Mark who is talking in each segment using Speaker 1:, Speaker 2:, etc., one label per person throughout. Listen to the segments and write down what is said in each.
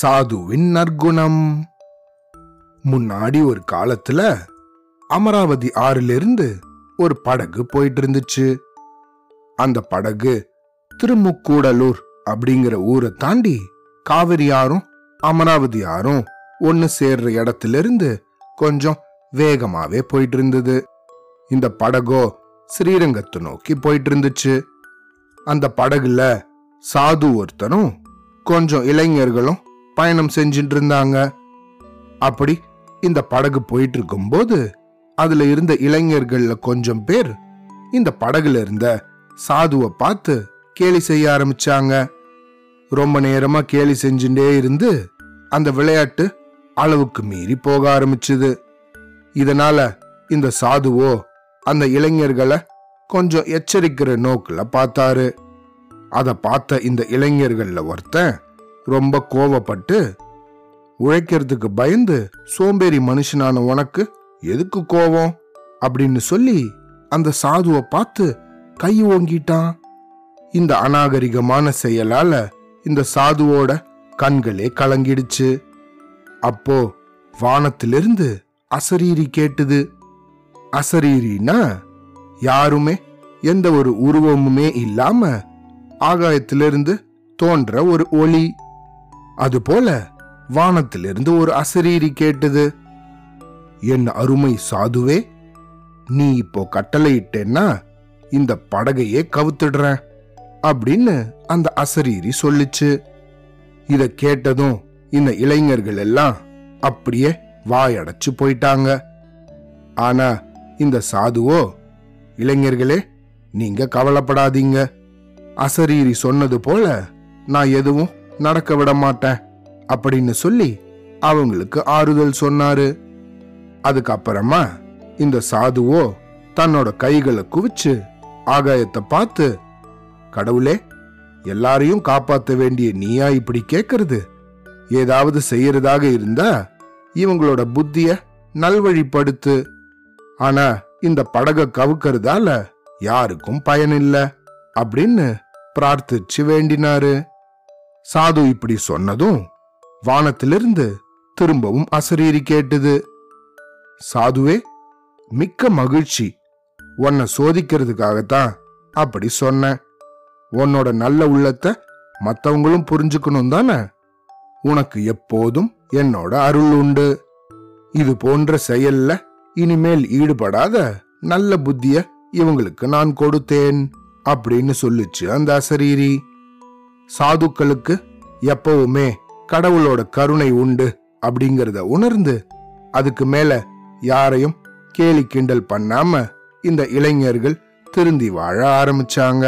Speaker 1: சாதுவின் நற்குணம். முன்னாடி ஒரு காலத்துல அமராவதி ஆறிலிருந்து ஒரு படகு போயிட்டு இருந்துச்சு அந்த படகு திருமுக்கூடலூர் அப்படிங்கிற ஊரை தாண்டி காவிரி ஆறும் அமராவதி ஆறும் ஒன்னு சேர்ற இடத்துல இருந்து கொஞ்சம் வேகமாவே போயிட்டு இருந்தது இந்த படகோ ஸ்ரீரங்கத்தை நோக்கி போயிட்டு இருந்துச்சு அந்த படகுல சாது ஒருத்தனும் கொஞ்சம் இளைஞர்களும் பயணம் செஞ்சுட்டு இருந்தாங்க அப்படி இந்த படகு போயிட்டு இருக்கும்போது அதுல இருந்த இளைஞர்கள்ல கொஞ்சம் பேர் இந்த படகுல இருந்த சாதுவை பார்த்து கேலி செய்ய ஆரம்பிச்சாங்க. ரொம்ப நேரமா கேலி செஞ்சுட்டே இருந்து அந்த விளையாட்டு அளவுக்கு மீறி போக ஆரம்பிச்சுது. இதனால இந்த சாதுவோ அந்த இளைஞர்களை கொஞ்சம் எச்சரிக்கிற நோக்கில் பார்த்தாரு. அதை பார்த்த இந்த இளைஞர்கள்ல ஒருத்தன் ரொம்ப கோவப்பட்டு உழைக்கிறதுக்கு பயந்து சோம்பேறி மனுஷனான உனக்கு எதுக்கு கோவம்? அப்படின்னு சொல்லி அந்த சாதுவை பார்த்து கை ஓங்கிட்டான். இந்த அநாகரிகமான செயலால இந்த சாதுவோட கண்களே கலங்கிடுச்சு. அப்போ வானத்திலிருந்து அசரீரி கேட்டுது. அசரீரினா யாருமே எந்த ஒரு உருவமுமே இல்லாம ஆகாயத்திலிருந்து தோன்ற ஒரு ஒளி. அதுபோல வானத்திலிருந்து ஒரு அசரீரி கேட்டது. என் அருமை சாதுவே நீ இப்போ கட்டளையிட்டேன்னா இந்த படகையே கவுத்துடுறேன் அப்படின்னு அந்த அசரீரி சொல்லுச்சு. இத கேட்டதும் இந்த இளைஞர்கள் எல்லாம் அப்படியே வாயடைச்சு போயிட்டாங்க. ஆனா இந்த சாதுவோ இளைஞர்களே நீங்க கவலைப்படாதீங்க. அசரீரி சொன்னது போல நான் எதுவும் நடக்க விட மாட்டேன் அப்படின்னு சொல்லி அவங்களுக்கு ஆறுதல் சொன்னாரு. அதுக்கப்புறமா இந்த சாதுவோ தன்னோட கைகளை குவிச்சு ஆகாயத்தை பார்த்து கடவுளே எல்லாரையும் காப்பாத்த வேண்டிய நீயா இப்படி கேக்குறது? ஏதாவது செய்யறதாக இருந்தா இவங்களோட புத்திய நல்வழிப்படுத்து. ஆனா இந்த படக கவுக்கறதால யாருக்கும் பயனில்லை அப்படின்னு பிரார்த்திச்சு வேண்டினாரு. சாது இப்படி சொன்னதும் வானத்திலிருந்து திரும்பவும் அசரீரி கேட்டது. சாதுவே மிக்க மகிழ்ச்சி. உன்னை சோதிக்கிறதுக்காகத்தான் அப்படி சொன்னேன் உன்னோட நல்ல உள்ளத்தை மற்றவங்களும் புரிஞ்சுக்கணும் தானே? உனக்கு எப்போதும் என்னோட அருள் உண்டு. இது போன்ற செயல்ல இனிமேல் ஈடுபடாத நல்ல புத்திய இவங்களுக்கு நான் கொடுத்தேன். அப்படின்னு சொல்லுச்சு அந்த அசரீரி. சாதுக்களுக்கு எப்பவுமே கடவுளோட கருணை உண்டு அப்படிங்கிறத உணர்ந்து அதுக்கு மேல யாரையும் கேலி கிண்டல் பண்ணாம இந்த இளைஞர்கள் திருந்தி வாழ ஆரம்பிச்சாங்க.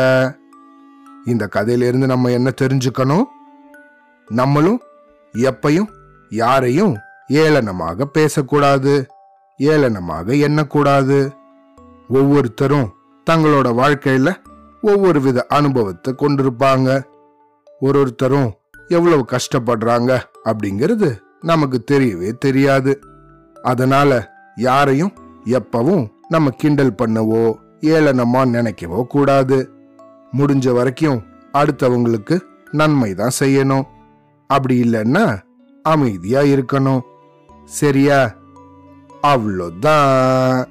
Speaker 1: இந்த கதையிலிருந்து நம்ம என்ன தெரிஞ்சுக்கணும்? நம்மளும் எப்பையும் யாரையும் ஏளனமாக பேசக்கூடாது ஏளனமாக எண்ணக்கூடாது. ஒவ்வொருத்தரும் தங்களோட வாழ்க்கையில ஒவ்வொரு வித அனுபவத்தை கொண்டிருப்பாங்க. ஒரு ஒருத்தரும் எவ்வளவு கஷ்டப்படுறாங்க அப்படிங்கிறது நமக்கு தெரியவே தெரியாது. அதனால யாரையும் எப்பவும் நம்ம கிண்டல் பண்ணவோ ஏளனமா நினைக்கவோ கூடாது. முடிஞ்ச வரைக்கும் அடுத்தவங்களுக்கு நன்மை தான் செய்யணும். அப்படி இல்லைன்னா அமைதியா இருக்கணும். சரியா? அவ்வளோதான்.